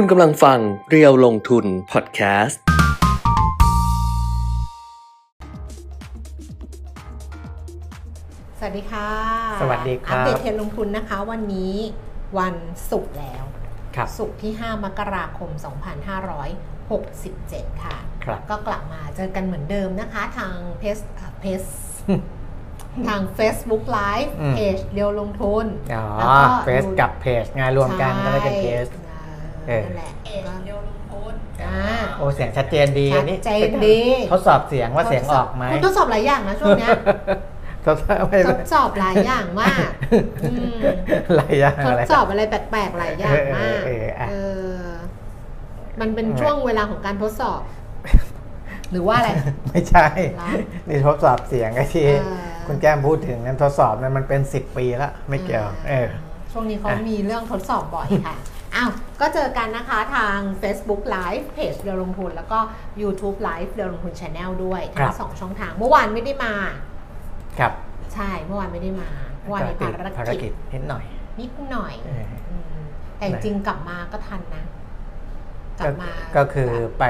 คุณกำลังฟังเรียวลงทุนพอดแคสต์ สวัสดีค่ะสวัสดีครับ อัปเดตเทรนด์ลงทุนนะคะ วันนี้วันศุกร์แล้ว ครับศุกร์ที่ 5 มกราคม 2567 ค่ะ ครับ ก็กลับมาเจอกันเหมือนเดิมนะคะ ทางเพจเพจทาง Facebook Live อืมเพจเรียวลงทุน อ๋อแล้วก็เฟสกับเพจงานรวมกันก็เลยเป็นเพจใช่ เออ นั่นแหละเรียวลงทุนอ่า โอ้เสียงชัดเจนดีชัดอันนี้เจนดี ทดสอบเสียงว่าเสียงออกไหมคุณทดสอบหลายอย่างนะช่วงเนี้ยทดสอบไม่ทดสอบหลายอย่างมากอืมหลายอย่างทดอะไร สอบอะไรแปลกๆหลายอย่างมากเออเออเอออะ เออมันเป็นเออช่วงเวลาของการทดสอบ หรือว่าอะไร ไม่ใช่เหรอนี่ทดสอบเสียงไอ้ที่เออ คุณแก้มพูดถึงนั้นทดสอบนั้นมันเป็น 10 ปีแล้วไม่เกี่ยว เออ ช่วงนี้เขาอะ มีเรื่องทดสอบบ่อยค่ะ อ้าวก็เจอกันนะคะทาง Facebook Live เพจเรียวลงทุน แล้วก็ YouTube Live เรียวลงทุน Channel ด้วยครัทั้บงสองช่องทาง เมื่อวานไม่ได้มา ครับ ใช่เมื่อวานไม่ได้มาเมื่อวานมีติดภารภารกิกิจจนิดหน่อย นิดหน่อยเอออืมแต่จริงๆกลับมาก็ทันนะ กลัก็บมาก็คือไป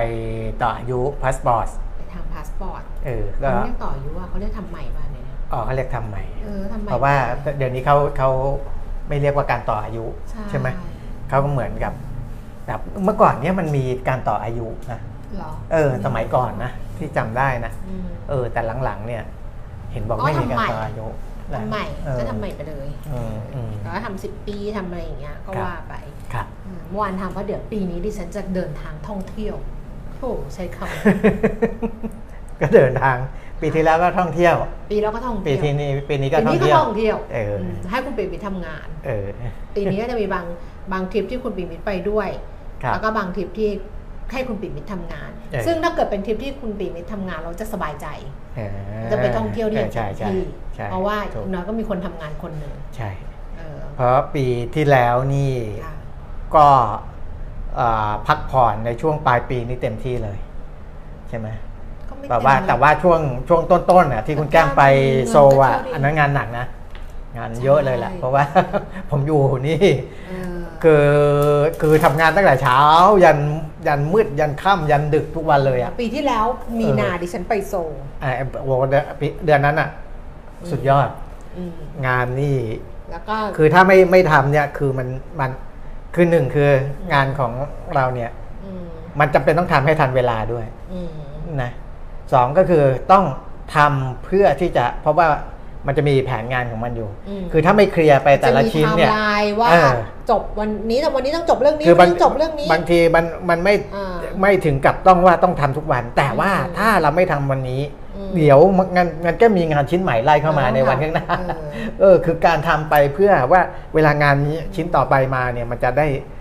ต่ออายุพาสปอร์ตไปทำพาสปอร์ตเออก็เขาเรียกต่ออายุว่าเขาเรียกทำใหม่ป่ะเนี่ยอ๋อเขาเรียกทำใหม่เออทำใหม่เพราะว่าเดี๋ยวนี้เขาเขาไม่เรียกว่าการต่ออายุใช่ไหม เขาก็เหมือนกับแบบเมื่อก่อนเนี้ยมันมีการต่ออายุนะเหรอเออ สมัยก่อนนะที่จำได้นะอืม เออ แต่หลังๆ เนี่ย เห็นบอกอ๋อไม่มีการทำใหม่ ต่ออายุนะ ทำใหม่เออก็ทำใหม่ไปเลยอืมอืมแล้วก็ทำสิบปีทำอะไรอย่างเงี้ยก็ครับ ว่าไปครับ อืมเมื่อวานทำเพราะเดี๋ยวปีนี้ดิฉันจะเดินทางท่องเที่ยวโอ้ใช้คก็เดินทางปีที่แล้วก็ท่องเที่ยวำปีแล้วก็ท่องปีเที่ยวที่นี้ปีนี้ก็ปีท่อนี้งก็เที่ยว ท่องเที่ยวเอออื มให้คุณปีมิตรทำงาน เออ ปีนี้ก็จะมีบาง บางทริปที่คุณปีมิตรไปด้วย ครับ แล้วก็บางทริปที่ให้คุณปีมิตรทำงาน เออ ซึ่งถ้าเกิดเป็นทริปที่คุณปีมิตรทำงาน เราจะสบายใจเออจะไปท่องเที่ยวที่ออใช่ใช่ที่ใช่เพราะว่าถูกน้อยก็มีคนทำงานคนหนึ่งใช่ เออเพราะปีที่แล้วนี่ค่ะก็เอ่อพักผ่อนในช่วงปลายปีนี้เต็มที่เลย ใช่ไหมก็ไม่แต่ว่าเมแต่ว่าช่วงช่วงต้นๆน่ะที่คุณแก้มไปโซลอะเงินก็เท่าดีอันนั้นงานหนักนะ งานเยอะเลยแหละ ใช่ เพราะว่า ผมอยู่นี่ เออ คือคือทำงานตั้งแต่เช้า ยันยันมืดยันค่ำยันดึกทุกวันเลยอะปีที่แล้วมีนาเออดิฉันไปโซลอ่าโอ้โหเดือนปีเดือนนั้นอะ สุดยอดอืมงานนี่แล้วก็คือถ้าไม่ไม่ทำเนี่ยคือมันมันคือหนึ่งคืองานของเราเนี่ยมมันจำเป็นต้องทำให้ทันเวลาด้วยอืมนะสองก็คือต้องทำเพื่อที่จะเพราะว่า มันจะมีแผนงานของมันอยู่คือถ้าไม่เคลียร์ไปแต่ละชิ้นเนี่ยจะมีไทม์ไลน์ว่าเออจบวันนี้แต่วันนี้ต้องจบเรื่องนี้คือวันนี้ต้องจบเรื่องนี้ บางทีมันมันไม่อ่าไม่ถึงกับต้องว่าต้องทำทุกวัน แต่ว่าอืมถ้าเราไม่ทำวันนี้อืมเดี๋ยวงานงานก็มีงานชิ้นใหม่ไล่เข้ามาเราต้องในวันข้างหน้าทำเออเออคือการทำไปเพื่อว่าเวลางานนี้ชิ้นต่อไปมาเนี่ยมันจะได้อ่า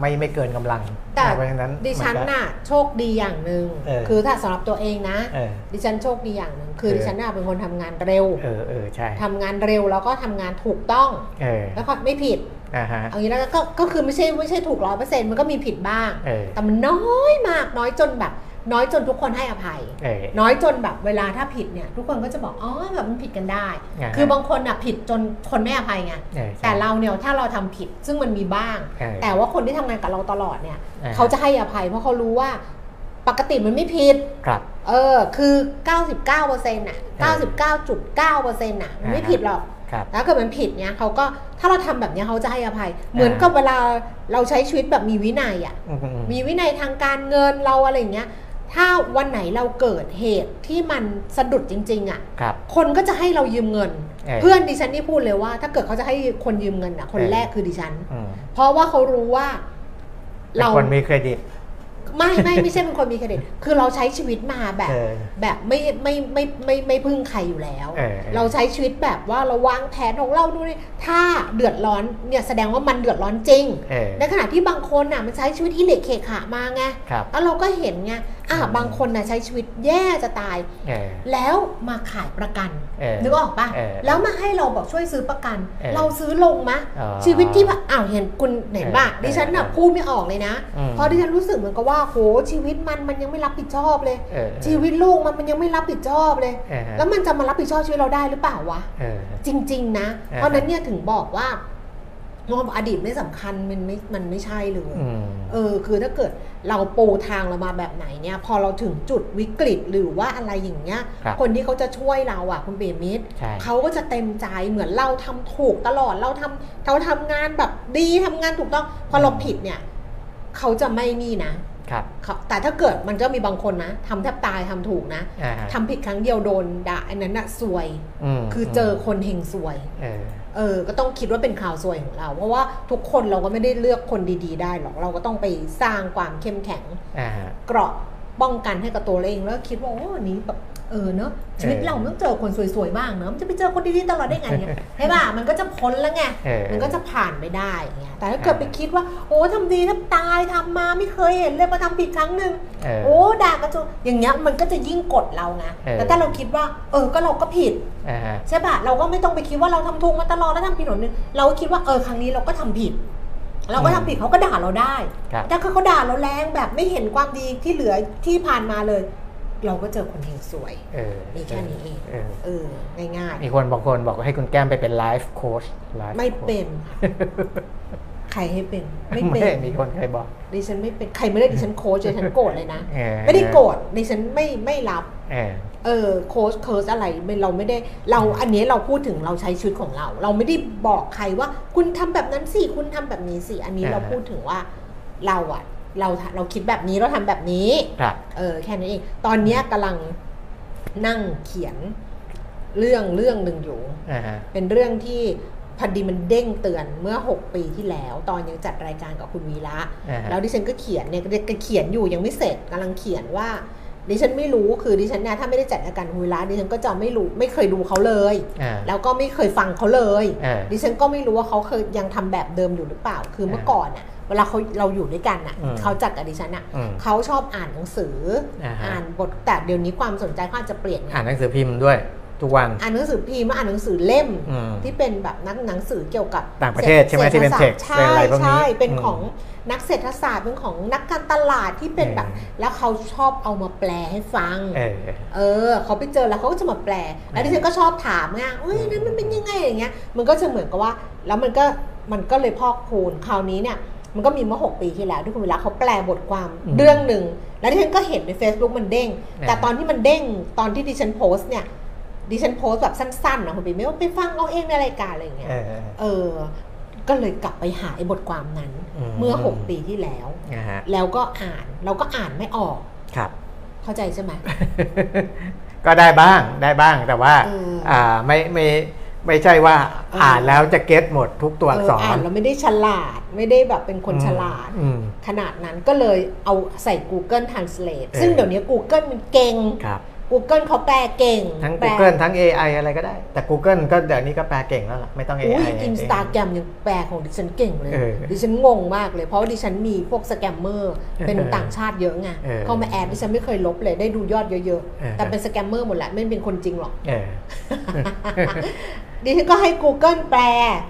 ไม่ไม่เกินกำลังแต่เพราะฉะนั้นดิฉันมัก็น่ะโชคดีอย่างหนึ่งเออคือถ้าสำหรับตัวเองนะเออดิฉันโชคดีอย่างหนึ่งคือเออดิฉันน่ะเป็นคนทำงานเร็วเออเออใช่ทำงานเร็วแล้วก็ทำงานถูกต้องเออแล้วก็ไม่ผิดอ่าฮะเอางี้แล้วก็ก็คือไม่ใช่ไม่ใช่ถูกร้อยเปอร์เซ็นต์มันก็มีผิดบ้างเออแต่มันน้อยมากน้อยจนแบบ น้อยจนทุกคนให้อภัยเออน้อยจนแบบเวลาถ้าผิดเนี่ยทุกคนก็จะบอกอ๋อแบบมันผิดกันได้อ่าฮะคือบางคนอะผิดจนคนไม่อภัยไงเออใช่แต่เราเนี่ยถ้าเราทำผิดซึ่งมันมีบ้างเออแต่ว่าคนที่ทำงานกับเราตลอดเนี่ยอ่าเขาจะให้อภัยเพราะเขารู้ว่าปกติมันไม่ผิดครับเออคือ 99%น่ะ99.9%น่ะมันไม่อ่าฮะผิดหรอกครับแล้วเกิดมันผิดเนี่ยเขาก็ถ้าเราทำแบบเนี้ยเขาจะให้อภัย เหมือนกับเวลาเราใช้ชีวิตแบบมีวินัยอะอืมอืมมีวินัยทางการเงินเราอะไรอย่างเงี้ย ถ้าวันไหนเราเกิดเหตุที่มันสะดุดจริง ๆอะครับ คนก็จะให้เรายืมเงิน เออเพื่อนดิฉันนี่พูดเลยว่า ถ้าเกิดเขาจะให้คนยืมเงินอะ คนเออ แรกคือดิฉัน อืมเพราะว่าเขารู้ว่า เป็นเราคนมีเครดิตไม่ไม่ไม่ใช่เป็นคนมีเครดิตคือเราใช้ชีวิตมาแบบ เออ แบบไม่ไม่ไม่ไม่ไม่ไม่พึ่งใครอยู่แล้ว เออเออ เราใช้ชีวิตแบบว่าเราวางแผนของเราดูนี่ถ้าเดือดร้อนเนี่ยแสดงว่ามันเดือดร้อนจริง เออในขณะที่บางคนน่ะมันใช้ชีวิตที่เหล็กเขะขะมาไง ครับ แล้วเราก็เห็นไง อะอืมบางคนน่ะใช้ชีวิตแย่จะตายเออแล้วมาขายประกันเออนึกออกปะเออแล้วมาให้เราบอกช่วยซื้อประกันเออเราซื้อลงมะอ๋อชีวิตที่แบบอ้าวเห็นคุณเห็นปะเออดิฉันน่ะเออพูดไม่ออกเลยนะอืมเพราะดิฉันรู้สึกเหมือนกับว่าโหชีวิตมันมันยังไม่รับผิดชอบเลยเออชีวิตลูกมันมันยังไม่รับผิดชอบเลยเออแล้วมันจะมารับผิดชอบชีวิตเราได้หรือเปล่าวะเออจริง ๆ นะเออเพราะฉะนั้นเนี่ยถึงบอกว่า งออดีตไม่สำคัญมันไม่มันไม่ใช่เลยอืมเออ คือถ้าเกิดเราปูทางเรามาแบบไหนเนี่ย พอเราถึงจุดวิกฤตหรือว่าอะไรอย่างเงี้ยครับคนที่เขาจะช่วยเราอะคุณเบมิตรใช่เขาก็จะเต็มใจเหมือนเราทำถูกตลอดเราทำเราทำงานแบบดีทำงานถูกต้อง พอเราผิดเนี่ยเขาจะไม่นี่นะครับเขาแต่ถ้าเกิดมันก็มีบางคนนะทำแทบตายทำถูกนะอ่าฮะทำผิดครั้งเดียวโดนด่าอันนั้นน่ะซวยมคือเจอคนเฮงซวย เออเออก็ต้องคิดว่าเป็นข่าวซวยของเรา เพราะว่าทุกคนเราก็ไม่ได้เลือกคนดี ๆ ได้หรอกเราก็ต้องไปสร้างความเข้มแข็งอ่าฮะเกราะป้องกันให้กับตัวเราเองแล้วคิดว่าโอ้อันนี้แบบ เออเนอะชีวิตเออเราต้องเจอคนสวยๆบ้างเนอะมันจะไปเจอคนดีๆตลอดได้ไงเนี่ยใช่ป่ะมันก็จะพ้นแล้วไงเออมันก็จะผ่านไปได้อย่างเงี้ยแต่ถ้าเกิดเออไปคิดว่า โอ้ทำดีแทบตายทำมาไม่เคยเห็นเลยมาทำผิดครั้งหนึ่งเออโอ้ด่ากระจุอย่างเงี้ยมันก็จะยิ่งกดเราไงเออแต่ถ้าเราคิดว่า เออก็เราก็ผิดอ่าฮะใช่ปะเราก็ไม่ต้องไปคิดว่าเราทำถูกมาตลอดแล้วทำผิดหนนึงเราก็คิดว่าเออครั้งนี้เราก็ทำผิดเราก็ทำผิดเขาก็ด่าเราได้ครับถ้าเขาด่าเราแรงแบบไม่เห็นความดีที่เหลือที่ผ่านมาเลย เราก็เจอคนเฮงสวยเออมีแค่นี้เองเออเออง่ายมีคนบางคนบอกว่าให้คุณแก้มไปเป็นไลฟ์โค้ชไลๆฟ์ไม่เป็น ใครให้เป็น ไม่เป็นไม่มีคนเคยบอก ดิฉันไม่เป็น ใครไม่ได้ดิฉันโค้ชดิฉันโกรธเลยนะเออไม่ได้โกรธ ดิฉันไม่ไม่รับ เออเออโค้ชเคิร์สอะไรไม่เราไม่ได้ เราอันนี้เราพูดถึงเราใช้ชีวิตของเรา เราไม่ได้บอกใครว่า คุณทำแบบนั้นสิ คุณทำแบบนี้สิ อันนี้อ่าเราพูดถึงว่าเราอะ เราเราคิดแบบนี้เราทำแบบนี้ครับเออแค่นั้นเอง ตอนเนี้ยกำลังนั่งเขียนเรื่องเรื่องหนึ่งอยู่อ่าฮะเป็นเรื่องที่พอดีมันเด้งเตือนเมื่อ 6 ปีที่แล้ว ตอนยังจัดรายการกับคุณวีระอ่าฮะแล้วดิฉันก็เขียนเนี่ยก็เขียนอยู่ยังไม่เสร็จกำลังเขียนว่าดิฉันไม่รู้คือดิฉันเนี่ยถ้าไม่ได้จัดรายการคุณวีระดิฉันก็จะไม่รู้ไม่เคยดูเขาเลยอ่าแล้วก็ไม่เคยฟังเขาเลยเออดิฉันก็ไม่รู้ว่าเขาเคยยังทำแบบเดิมอยู่หรือเปล่า คือเมื่อก่อนอะ เวลาเขาเราอยู่ด้วยกันอะอืมเขาจัดกับดิฉันอะอืมเขาชอบอ่านหนังสืออาฮะอ่านบทแต่เดี๋ยวนี้ความสนใจเขาอาจจะเปลี่ยนไงอ่านหนังสือพิมพ์ด้วยทุกวันอ่านหนังสือพิมพ์อ่านหนังสือเล่มอืมที่เป็นแบบนักหนังสือเกี่ยวกับต่างประเทศใช่ไหมที่เป็นศรษฐ text ใช่เป็นอะไรพวกนี้ใช่เป็นอืมของนักเศรษฐศาสตร์เป็นของนักการตลาดที่เป็นแบบเออแล้วเขาชอบเอามาแปลให้ฟังเออเออเขาไปเจอแล้วเขาก็จะมาแปล แล้วดิฉันก็ชอบถามไงเอ้ยนั่นมันเป็นยังไงอย่างเงี้ย มันก็จะเหมือนกับว่า แล้วมันก็มันก็เลยพอกพูนคราวนี้เนี่ย มันก็มีเมื่อหกปีที่แล้วที่คุณวิระเขาแปลบทความอืมเรื่องหนึ่ง แล้วดิฉันก็เห็นใน Facebook มันเด้งอ่าแต่ตอนที่มันเด้งตอนที่ดิฉันโพสต์เนี่ยดิฉันโพสต์แบบสั้นๆนะคุณปีไม่ว่าไปฟังเอาเองในรายการอะไรอย่างเงี้ยเออเออก็เลยกลับไปหาไอ้บทความนั้นอืมเมื่อ 6 ปีที่แล้วนะฮะแล้วก็อ่านเราก็อ่านไม่ออกครับ เข้าใจใช่ไหมก็ได้บ้างได้บ้างแต่ว่าเอออ่อ่าไม่ไม่ ไม่ใช่ว่าเอออ่อ่านแล้วจะเก็ตหมดทุกตัวอักษเอออ่ารนเราไม่ได้ฉลาดไม่ได้แบบเป็นคนฉลาดอืมขนาดนั้นก็เลยเอาใส่ Google Translate เออซึ่งเดี๋ยวนี้ Google มันเก่งครับ Google เขาแปลเก่งทั้งแปล Google ทั้ง AI อะไรก็ได้ แต่ Google ก็เดี๋ยวนี้ก็แปลเก่งแล้วล่ะ ไม่ต้องอุ้ย AI อินสตาแกรมยังแปลของดิฉันเก่งเลยเออดิฉันงงมากเลย เพราะว่าดิฉันมีพวกสแกมเมอร์ เป็นเออต่างชาติเยอะไงเออเข้ามาแอดดิฉันไม่เคยลบเลย ได้ดูยอดเยอะเออๆแต่เป็นสแกมเมอร์หมดแหละ ไม่เป็นคนจริงหรอกเออดิฉันก็ให้ Google แปล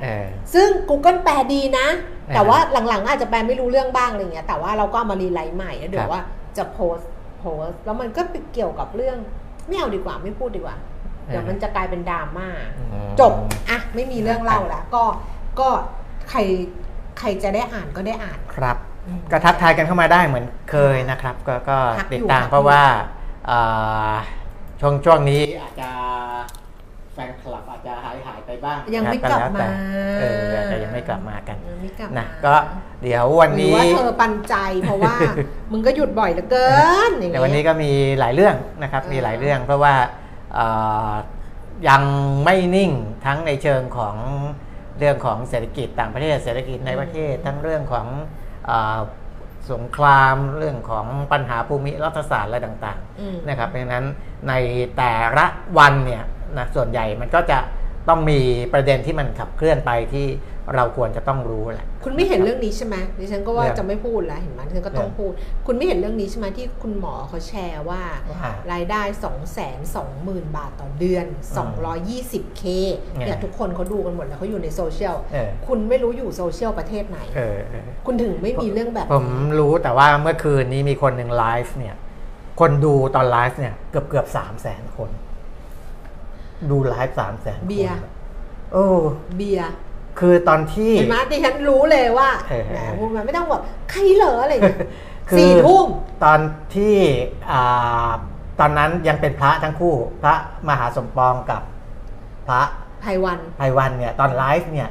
เออซึ่ง Google แปลดีนะอ่าแต่ว่าหลังๆอาจจะแปลไม่รู้เรื่องบ้างอะไรเงี้ย แต่ว่าเราก็เอามารีไลท์ใหม่แล้วเดี๋ยครัวบว่าจะโพสต์ โพสต์แล้วมันก็ไปเกี่ยวกับเรื่องไม่เอาดีกว่าไม่พูดดีกว่า เดี๋ยวมันจะกลายเป็นดราม่าอืมจบอะไม่มีเรื่องเล่าแล้วก็ก็ใครใครจะได้อ่านก็ได้อ่านครับอืมก็ทักทายกันเข้ามาได้เหมือนเคยนะครับ ก็ก็ทักอยู่ติดตามทักอยู่เพราะว่าอ่าช่วงช่วงนี้อาจจะแฟนคลับอาจจะหายหายไปบ้าง ยังไม่นะกลับแล้วแต่มา เอออาจจะยังไม่กลับมากันยังไม่กลับนะมาก็เดี๋ยววันหรือนี้ว่าเธอปันใจเพราะว่า มึงก็หยุดบ่อยเหลือเกินอย่างในเงี้ยวันนี้ก็มีหลายเรื่องนะครับเออมีหลายเรื่อง เพราะว่าเอ่อยังไม่นิ่งทั้งในเชิงของเรื่องของเศรษฐกิจต่างประเทศเศรษฐกิจในประเทศ ทั้งเรื่องของเออสงครามเรื่องของปัญหาภูมิรัฐศาสตร์อะไรต่างอืมๆนะครับเพราะฉะนั้นในแต่ละวันเนี่ย นะส่วนใหญ่มันก็จะต้องมีประเด็นที่มันขับเคลื่อนไปที่เราควรจะต้องรู้แหละ คุณไม่เห็นเรื่องนี้ใช่ไหมดิฉันก็ว่าเรื่องจะไม่พูดแล้วเห็นไหมดิฉันก็ต้องเรื่องพูด คุณไม่เห็นเรื่องนี้ใช่ไหมที่คุณหมอเขาแชร์ว่าว่ารายได้2 2 0 0 0 0บาทต่อเดือน 220k เนี่ยไงทุกคนเขาดูกันหมดแล้วเขาอยู่ในโซเชียลเออคุณไม่รู้อยู่โซเชียลประเทศไหนเออเออคุณถึงไม่มีเรื่องแบบ ผมรู้แต่ว่าเมื่อคืนนี้มีคนหนึ่งไลฟ์เนี่ย คนดูตอนไลฟ์เนี่ยเกือบเกือบสามแสนคน ดูไลฟ์สามแสนเบียร์โอ้เบียร์คือตอนที่เห็นไหมดิฉันรู้เลยว่าแหมพูดมาไม่ต้องแบบใครเหรออะไรสี่ทุ่มตอนที่ตอนนั้นยังเป็นพระทั้งคู่ พระมหาสมปองกับพระไพวันไพวันเนี่ย ตอนไลฟ์เนี่ย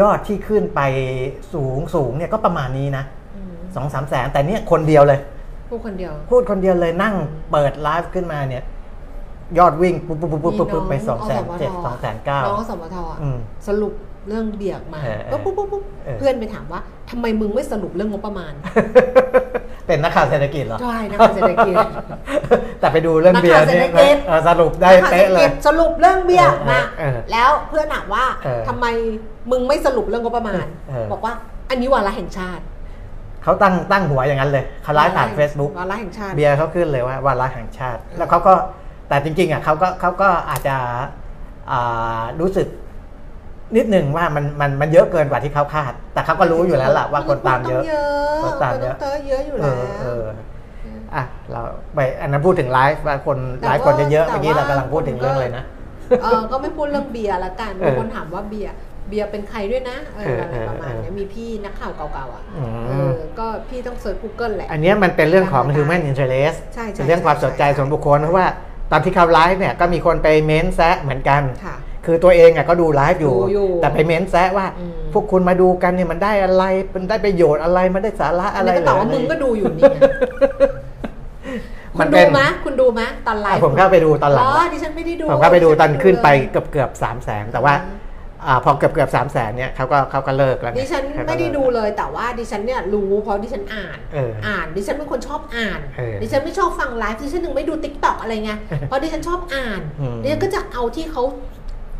ยอดที่ขึ้นไปสูงสูงเนี่ยก็ประมาณนี้นะสองสามแสนแต่เนี่ยคนเดียวเลย พูดคนเดียว พูดคนเดียวเลยนั่งเปิดไลฟ์ขึ้นมาเนี่ย ยอดวิ่งปุ๊บปุ๊บปุ๊บปุ๊บปุ๊บไปสองแสนเจ็ดสองแสนเก้าน้องสมทอะสรุปเรื่องเบียกมาปุ๊บปุ๊บปุ๊บเพื่อนไปถามว่าทำไมมึงไม่สรุปเรื่องงบประมาณ เป็นนักข่าวเศรษฐกิจเหรอใช่นักข่าวเศรษฐกิจแต่ไปดูเรื่องเบียร์เนี่ยสรุปได้เป๊ะเลยสรุปเรื่องเบียร์มาแล้วเพื่อนถามว่าทำไมมึงไม่สรุปเรื่องงบประมาณ บอกว่าอันนี้วาระแห่งชาติเขาตั้งตั้งหัวอย่างนั้นเลยเขาไลฟ์ผ่าน Facebook วาระแห่งชาติเบียร์เขาขึ้นเลยว่าวาระแห่งชาติ แล้วเขาก็ แต่จริงๆอะเขาก็เขาก็อาจจะรู้สึกนิดหนึ่งว่ามันมันมันเยอะเกินกว่าที่เขาคาด แต่เขาก็รู้อยู่แล้วล่ะว่าคนตามเยอะคนตามเยอะเยอะอยู่แล้วอะเราไปอันนั้นพูดถึงไลฟ์ว่าคนไลฟ์คนจะเยอะเมื่อกี้เรากำลังพูดถึงเรื่องเลยนะเออก็ไม่พูดเรื่องเบียร์ละกันมีคนถามว่าเบียร์เบียร์เป็นใครด้วยนะเอออะไรประมาณนี้มีพี่นักข่าวเก่าๆอะเออก็พี่ต้องเซิร์ช Google แหละ อันนี้มันเป็นเรื่องของ human interest ใช่ใช่เรื่องความสนใจส่วนบุคคลเพราะว่า ตอนที่เขาไลฟ์เนี่ยก็มีคนไปเม้นแซะเหมือนกันคือตัวเองอะก็ดูไลฟ์อยู่ แต่ไปเม้นแซะว่า พวกคุณมาดูกันเนี่ยมันได้อะไรมันได้ประโยชน์อะไรมันได้สาระอะไรเลยก็ตอบว่ามึงก็ดูอยู่นี่คุณดูไหมคุณดูไหมตอนไลฟ์ผมเข้าไปดูตอนหลังอ๋อดิฉันไม่ได้ดูผมเข้าไปดูตอนขึ้นไปเกือบเกือบสามแสนแต่ว่า พอเกือบเกือบสามแสนเนี่ยเขาก็เขาก็เลิกแล้วดิฉันไม่ได้ดูเลยแต่ว่าดิฉันเนี่ยรู้เพราะดิฉันอ่านอ่านดิฉันเป็นคนชอบอ่าน ดิฉันไม่ชอบฟังไลฟ์ดิฉันถึงไม่ดูติ๊กต็อกอะไรเงี้ยเพราะดิฉันชอบอ่านดิฉันก็จะเอาที่เขา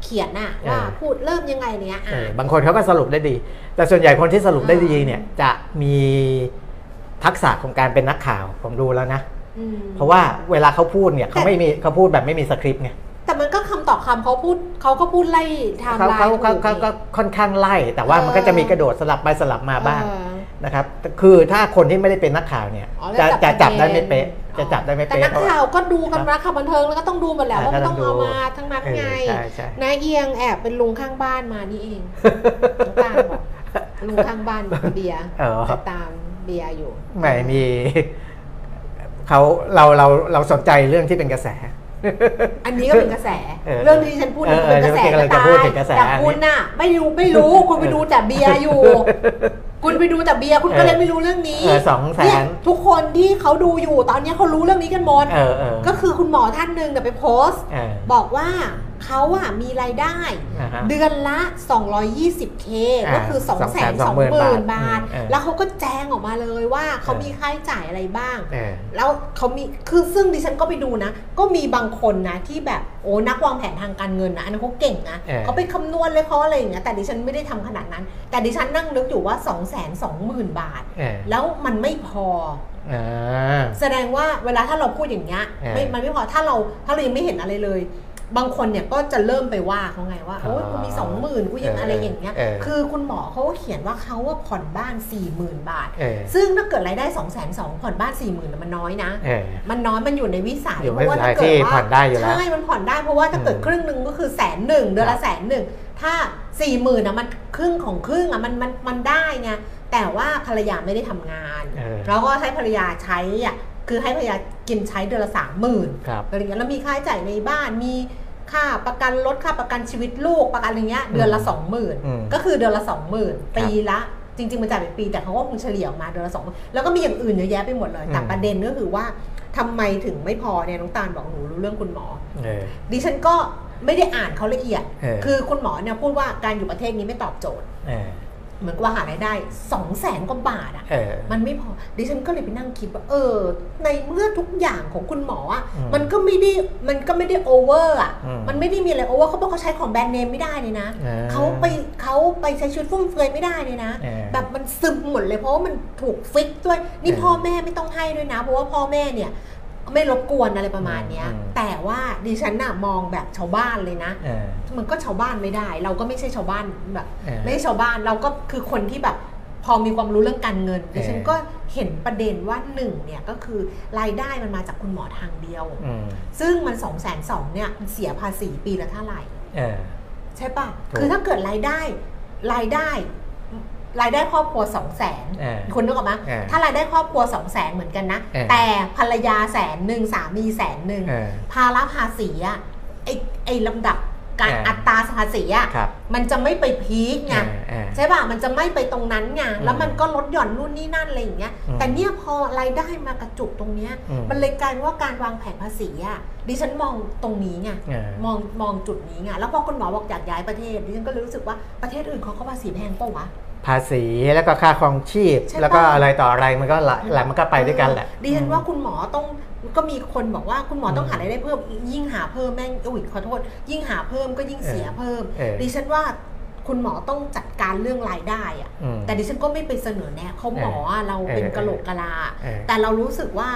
เขียนน่ะว่าพูดเริ่มยังไงเนี้ยบางคนเขาก็สรุปได้ดี แต่ส่วนใหญ่คนที่สรุปได้ดีเนี่ยจะมีทักษะของการเป็นนักข่าวผมดูแล้วนะเพราะว่าเวลาเขาพูดเนี่ยเขาไม่มีเขาพูดแบบไม่มีสคริปต์ไงแต่มันก็ คำต่อคำเขาพูดเขาก็พูดไล่ทำลายเขาเขาเขาก็ค่อนข้างไล่ แต่ว่ามันก็จะมีกระโดดสลับไปสลับมาบ้างนะครับ คือถ้าคนที่ไม่ได้เป็นนักข่าวเนี่ย จะจะจับได้ไม่เป๊ะ จะจับได้ไม่เป๊ะแต่นักข่าวก็ดูกันรักข่าวบันเทิงแล้วก็ต้องดูมาแล้วว่าต้องเอามาทั้งนั้นไงนายเอียงแอบเป็นลุงข้างบ้านมานี่เองตามบอกลุงข้างบ้านเบียร์ตามเบียร์อยู่ไม่มีเขาเราเราเราสนใจเรื่องที่เป็นกระแส อันนี้ก็เป็นกระแส เรื่องที่ฉันพูดเป็นกระแสก็ตายแต่คุณน่ะ ไม่รู้ไม่รู้คุณไปดูแต่เบียร์อยู่ คุณไปดูแต่เบียร์คุณก็เลยไม่รู้เรื่องนี้สองแสนทุกคนที่เขาดูอยู่ตอนนี้เขารู้เรื่องนี้กันหมดก็คือคุณหมอท่านหนึ่งแต่ไปโพสต์บอกว่า เขาอะมีรายได้ เดือนละ 220k ก็คือ 2 2 0 0 0 0 บาท แล้วเขาก็แจ้งออกมาเลยว่าเขามีค่าใช้จ่ายอะไรบ้าง แล้วเขามีคือซึ่งดิฉันก็ไปดูนะ ก็มีบางคนนะที่แบบโอ้นักวางแผนทางการเงินนะอันนั้นเขาเก่งนะเขาไปคำนวณเลยเขาอะไรอย่างเงี้ยแต่ดิฉันไม่ได้ทำขนาดนั้น แต่ดิฉันนั่งนึกอยู่ว่า 2 2 0 0 0 0 บาท แล้วมันไม่พอแสดงว่าเวลาถ้าเราพูดอย่างเงี้ยมันไม่พอถ้าเราถ้าเรายังไม่เห็นอะไรเลย บางคนเนี่ยก็จะเริ่มไปว่าเขาไงว่าโอ้ยกูมีสองหมื่นกูยังอะไรอย่างเงี้ย คือคุณหมอเขาเขียนว่าเขาว่าผ่อนบ้านสี่หมื่นบาท ซึ่งถ้าเกิดรายได้สองแสนสองผ่อนบ้านสี่หมื่นมันน้อยนะ มันน้อยมันอยู่ในวิสัยเพราะว่าถ้าเกิดว่าใช่มันผ่อนได้เพราะว่าถ้าเกิดครึ่งหนึ่งก็คือแสนหนึ่งเดือนละแสนหนึ่งถ้าสี่หมื่นอะมันครึ่งของครึ่งอะมันมันมันได้ไงแต่ว่าภรรยาไม่ได้ทำงานแล้วก็ให้ภรรยาใช้อะคือให้ภรรยากินใช้เดือนละสามหมื่นอะไรเงี้ยแล้วมีค่าใช้จ่ายในบ้านมี ค่าประกันรถค่าประกันชีวิตลูกประกันอะไรเงี้ยเดือนละสองหมื่นก็คือเดือนละสองหมื่นปีละจริงๆมันจ่ายเป็นปีแต่เขาก็คงเฉลี่ยออกมาเดือนละสองแล้วก็มีอย่างอื่นเยอะแยะไปหมดเลย แต่ประเด็นก็คือว่าทำไมถึงไม่พอเนี่ยน้องตาลบอกหนูรู้เรื่องคุณหมอดิฉันก็ไม่ได้อ่านเขาละเอียด คือคุณหมอเนี่ยพูดว่าการอยู่ประเทศนี้ไม่ตอบโจทย์ เหมือนว่าหารายได้สองแสนกว่าบาทอะมันไม่พอดิฉันก็เลยไปนั่งคิดว่า เออ ในเมื่อทุกอย่างของคุณหมออะมันก็ไม่ได้มันก็ไม่ได้โอเวอร์อะมันไม่ได้มีอะไรโอเวอร์เขาบอกเขาใช้ของแบรนด์เนมไม่ได้เลยนะเขาไปเขาไปใช้ชุดฟุ่มเฟือยไม่ได้เลยนะ แบบมันซึมหมดเลยเพราะว่ามันถูกฟิกด้วยนี่พ่อแม่ไม่ต้องให้ด้วยนะ เพราะว่าพ่อแม่เนี่ย ไม่รบกวนอะไรประมาณเนี้ย แต่ว่าดิฉันน่ะมองแบบชาวบ้านเลยนะ มันก็ชาวบ้านไม่ได้ เราก็ไม่ใช่ชาวบ้านแบบไม่ใช่ชาวบ้านเราก็คือคนที่แบบพอมีความรู้เรื่องการเงินดิฉันก็เห็นประเด็นว่าหนึ่งเนี่ยก็คือรายได้มันมาจากคุณหมอทางเดียว ซึ่งมันสองแสนสองเนี่ยมันเสียภาษีปีละเท่าไหร่ใช่ปะคือถ้าเกิดรายได้รายได้ รายได้ครอบครัวสองแสนเออคุณนึกออกไหมเออถ้ารายได้ครอบครัวสองแสนเหมือนกันนะเออแต่ภรรยาแสนหนึ่งสามีแสนหนึ่งเออภาระภาษีอะไอไอลำดับการเอออัอัตราภาษีอะครับมันจะไม่ไปพีคไงเออเออใช่ป่ะมันจะไม่ไปตรงนั้นไงอืมแล้วมันก็ลดหย่อนนู่นนี่นั่นอะไรอย่างเงี้ยอืมแต่เนี่ยพอรายได้มากระจุกตรงเนี้ยอืมมันเลยกลายเป็นว่าการวางแผนภาษีอะดิฉันมองตรงนี้ไงเออมองมองจุดนี้ไงแล้วพอคุณหมอบอกอยากย้ายประเทศดิฉันก็เลยรู้สึกว่าประเทศอื่นเขาก็ภาษีแพงเปล่าวะ ภาษีแล้วก็ค่าครองชีพ ใช่ปะ แล้วก็อะไรต่ออะไรมันก็หลายหลายมันก็ไปด้วยกันแหละเออดิฉันว่าคุณหมอต้องก็มีคนบอกว่าคุณหมอต้องหารายได้เพิ่ม ยิ่งหาเพิ่มแม่งอุ้ยขอโทษ ยิ่งหาเพิ่มก็ยิ่งเสียเพิ่ม เออดิฉันว่าคุณหมอต้องจัดการเรื่องรายได้อะอืมแต่ดิฉันก็ไม่ไปเสนอแนะเขาหมออะเราเป็นเออกะโหลกกะลา เออ แต่เรารู้สึกว่า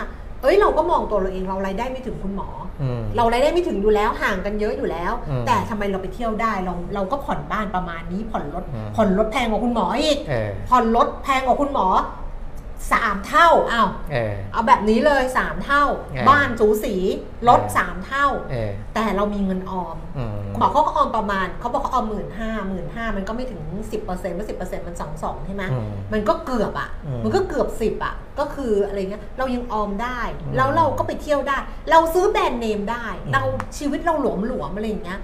เอ้ยเราก็มองตัวเราเองเรารายได้ไม่ถึงคุณหมออืมเรารายได้ไม่ถึงอยู่แล้วห่างกันเยอะอยู่แล้วอืมแต่ทำไมเราไปเที่ยวได้เราเราก็ผ่อนบ้านประมาณนี้ผ่อนรถอืมผ่อนรถแพงกว่าคุณหมออีกเออผ่อนรถแพงกว่าคุณหมอ สามเท่าอ้าวเออเอาแบบนี้เลยสามเท่าเออบ้านสูสีรถเออสามเท่าเออแต่เรามีเงินออมอืมหมอเขาก็ออมประมาณเขาบอกเขาออมหมื่นห้าหมื่นห้ามันก็ไม่ถึงสิบเปอร์เซ็นต์ว่าสิบเปอร์เซ็นต์มันสองสองใช่ไหมอืมมันก็เกือบอะอืมมันก็เกือบสิบอะ ก็คืออะไรเงี้ยเรายังออมได้อืมแล้วเราก็ไปเที่ยวได้ เราซื้อแบรนด์เนมได้อืมเราชีวิตเราหลวมหลวมๆอะไรอย่างเงี้ย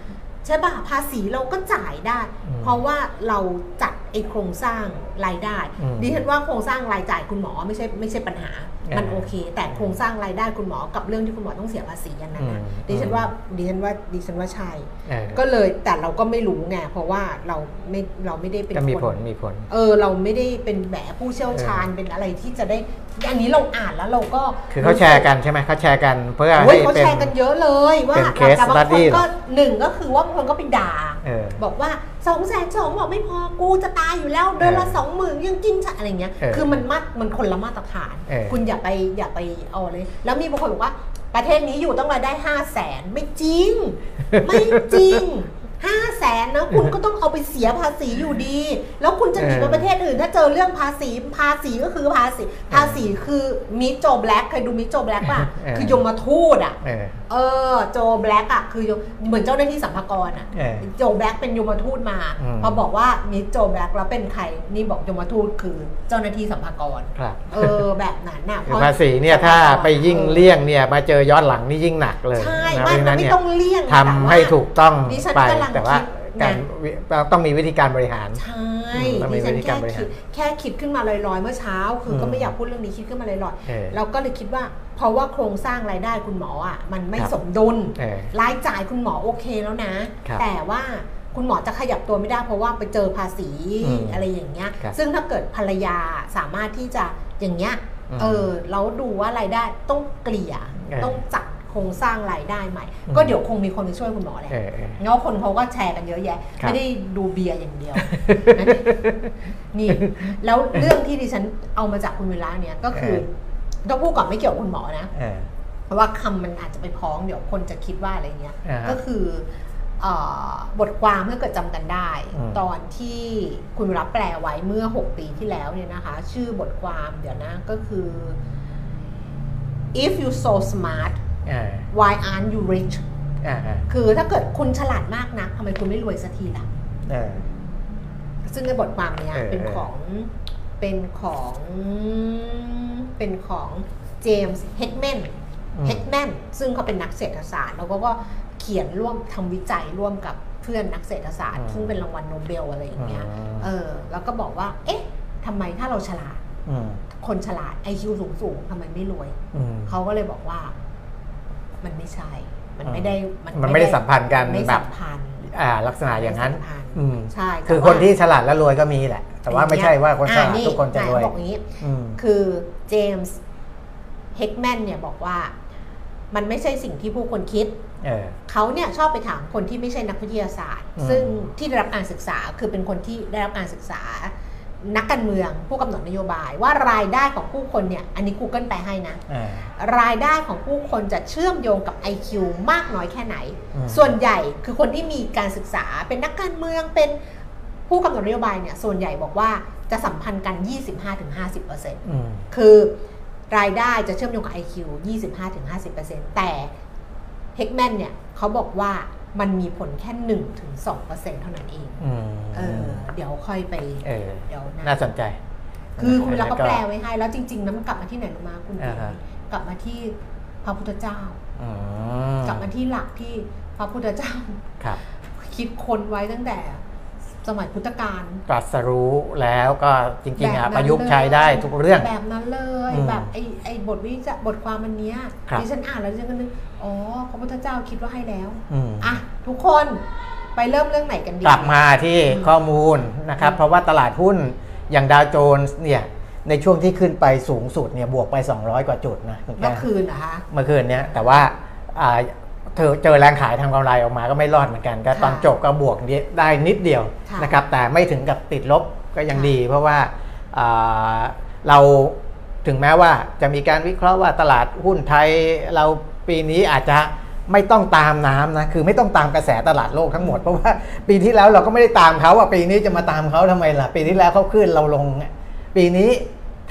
ใช่ป่ะภาษีเราก็จ่ายได้อืมเพราะว่าเราจัดไอ้โครงสร้างรายได้อืมดิฉันว่าโครงสร้างรายจ่ายคุณหมอไม่ใช่ไม่ใช่ปัญหา มันอ่าโอเค แต่โครงสร้างรายได้คุณหมอกับเรื่องที่คุณหมอต้องเสียภาษีอันนั้นนะอืมดิฉันว่าดิฉันว่าดิฉันว่าใช่เออก็เลยแต่เราก็ไม่รู้ไงเพราะว่าเราไม่เราไม่ได้เป็นก็มีคนผลมีผล เออเราไม่ได้เป็นแบบผู้เชี่ยวชาญเป็นอะไรที่จะได้ อันนี้เราอ่านแล้วเราก็คือเขาแชร์กันใช่ไหมเขาแชร์กันเพื่อโอ้ยให้เขาเป็นแชร์กันเยอะเลยว่าเป็น case แต่บางคน study ก็หนึ่งก็คือว่าบางคนก็ไปด่าเออบอกว่าสองแสนสองบอกไม่พอกูจะตายอยู่แล้วเดือนละเออสองหมื่นยังกินชะอะไรเงี้ยเออคือมันมัดมันคนละมาตรฐานเออคุณอย่าไปอย่าไปเอาเลย แล้วมีบางคนบอกว่าประเทศนี้อยู่ต้องรายได้ห้าแสนไม่จริง ไม่จริง ห้าแสนนะคุณก็ต้องเอาไปเสียภาษีอยู่ดี แล้วคุณจะหนีไปเออประเทศอื่น ถ้าเจอเรื่องภาษีภาษีก็คือภาษี ภาษีคือมิโจแบล็กเคยดูมิโจแบล็กป่ะเออคือยมทูตอะเออเออโจแบล็กอะคือเหมือนเจ้าหน้าที่สัมภากระอะเออโจแบล็กเป็นยมทูตมาอืมพอบอกว่ามิโจแบล็กแล้วเป็นใครนี่บอกยมทูตคือเจ้าหน้าที่สัมภากระครับเออแบบนั้นน่ะคือภาษีเนี่ยถ้าไปยิ่งเลี่ยงเนี่ยมาเจอย้อนหลังนี่ยิ่งหนักเลยใช่นะไม่เพราะฉะมันั้นนไม่เนี่ยต้องเลี่ยงทำให้ถูกต้องดิฉันไปกำลังแต่ว่าคิดการนะวิต้องมีวิธีการบริหาร ใช่อืมต้องมีดิฉันวิธีกาแค่รบริหารคิดแค่คิดขึ้นมาลอยๆ เมื่อเช้า คืออมก็ไม่อยากพูดเรื่องนี้คิดขึ้นมาลอยเออๆเราก็เลยคิดว่า เพราะว่าโครงสร้างรายได้คุณหมออะมันไม่ครับสมดุลเออรายจ่ายคุณหมอโอเคแล้วนะครับแต่ว่าคุณหมอจะขยับตัวไม่ได้เพราะว่าไปเจอภาษีอืมอะไรอย่างเงี้ยครับซึ่งถ้าเกิดภรรยาสามารถที่จะอย่างเงี้ยอืมเออเราดูว่ารายได้ต้องเกลี่ยเออต้องจัด โครงสร้างรายได้ใหม่อืมก็เดี๋ยวคงมีคนไปช่วยคุณหมอแหละเออเออเนาะคนเขาก็แชร์กันเยอะแยะครับไม่ได้ดูเบียร์อย่างเดียวนะนี่ แล้วเรื่องที่ดิฉันเอามาจากคุณเวลาเนี่ยก็คือต้องพูดก่อนไม่เกี่ยวกับคุณหมอนะเออเพราะว่าคำมันอาจจะไปพ้องเดี๋ยวคนจะคิดว่าอะไรเงี้ยอ่าฮะก็คือเอ่อบทความเมื่อเกิดจำกันได้อืมตอนที่คุณเวลาแปลไว้เมื่อ 6 ปีที่แล้วเนี่ยนะคะ ชื่อบทความเดี๋ยวนะก็คือ if you so smart เออ why aren't you rich อ่าอ่าคือถ้าเกิดคุณฉลาดมากนะทำไมคุณไม่รวยสักทีล่ะเออซึ่งในบทความเนี้ยเออเป็นของเป็นของเป็นของเจมส์เฮกแมนอืมเฮกแมนซึ่งเขาเป็นนักเศรษฐศาสตร์ แล้วก็ก็เขียนร่วมทำวิจัยร่วมกับเพื่อนนักเศรษฐศาสตร์ ซึ่งเป็นรางวัลโนเบลอะไรอย่างเงี้ยอืมเออแล้วก็บอกว่า เอ๊ะทำไมถ้าเราฉลาดอืมคนฉลาดไอคิวสูงสูงๆทำไมไม่รวยอืมเขาก็เลยบอกว่า มันไม่ใช่ มันไม่ได้มันไม่ได้สัมพันธ์กันไม่แบบสัมพันธ์อ่าลักษณะอย่างนั้นไม่สัมพัธ์อืมใช่แต่คือว่าคนที่ฉลาดและรวยก็มีแหละ แต่ว่าไม่ใช่ว่าคนฉลาดอ่ทุกคนจะรวยเขาบอกอย่างนี้อืมคือเจมส์เฮกแมนเนี่ยบอกว่ามันไม่ใช่สิ่งที่ผู้คนคิดเออเขาเนี่ยชอบไปถามคนที่ไม่ใช่นักวิทยาศาสตร์อืมซึ่งที่ได้รับการศึกษาคือเป็นคนที่ได้รับการศึกษา นักการเมืองผู้กำหนดนโยบายว่ารายได้ของผู้คนเนี่ยอันนี้ Google แปลให้นะอ่ารายได้ของผู้คนจะเชื่อมโยงกับ IQ มากน้อยแค่ไหนอืมส่วนใหญ่คือคนที่มีการศึกษาเป็นนักการเมืองเป็นผู้กำหนดนโยบายเนี่ยส่วนใหญ่บอกว่าจะสัมพันธ์กัน 25-50%อืมคือรายได้จะเชื่อมโยงกับ IQ 25-50%แต่เฮกแมนเนี่ยเขาบอกว่า มันมีผลแค่หนึ่งถึงสองเปอร์เซ็นเท่านั้นเองเออเดี๋ยวค่อยไปเดี๋ยวน่าสนใจ คือคุณเราก็แปลไว้ให้ แล้วจริงๆ นั้นมันกลับมาที่ไหนรู้มาคุณกลับมาที่พระพุทธเจ้ากลับมาที่หลักที่พระพุทธเจ้าคิดคนไว้ตั้งแต่ สมัยพุทธกาลตรัสรู้แล้วก็จริงๆอะประยุกต์ใช้ได้ทุกเรื่องแบบนั้นเลยแบบไอ้ไอ้บทวิจบทความมันเนี้ยดิฉันอ่านแล้วดิฉันก็นึกอ๋อพระพุทธเจ้าคิดว่าให้แล้วอะทุกคนไปเริ่มเรื่องไหนกันดีกลับมาที่ข้อมูลนะครับ เพราะว่าตลาดหุ้นอย่างดาวโจนส์เนี่ยในช่วงที่ขึ้นไปสูงสุดเนี่ยบวกไป 200 กว่าจุดนะเมื่อคืนนะคะเมื่อคืนเนี้ยแต่ว่า เธอเจอแรงขายทางกำไรออกมาก็ไม่รอดเหมือนกัน ก็ตอนจบก็บวกได้นิดเดียวนะครับ แต่ไม่ถึงกับติดลบก็ยังดี เพราะว่าเราถึงแม้ว่าจะมีการวิเคราะห์ว่าตลาดหุ้นไทยเราปีนี้อาจจะไม่ต้องตามน้ำนะคือไม่ต้องตามกระแสตลาดโลกทั้งหมด เพราะว่าปีที่แล้วเราก็ไม่ได้ตามเขาอะปีนี้จะมาตามเขาทำไมล่ะ ปีที่แล้วเขาขึ้นเราลง ปีนี้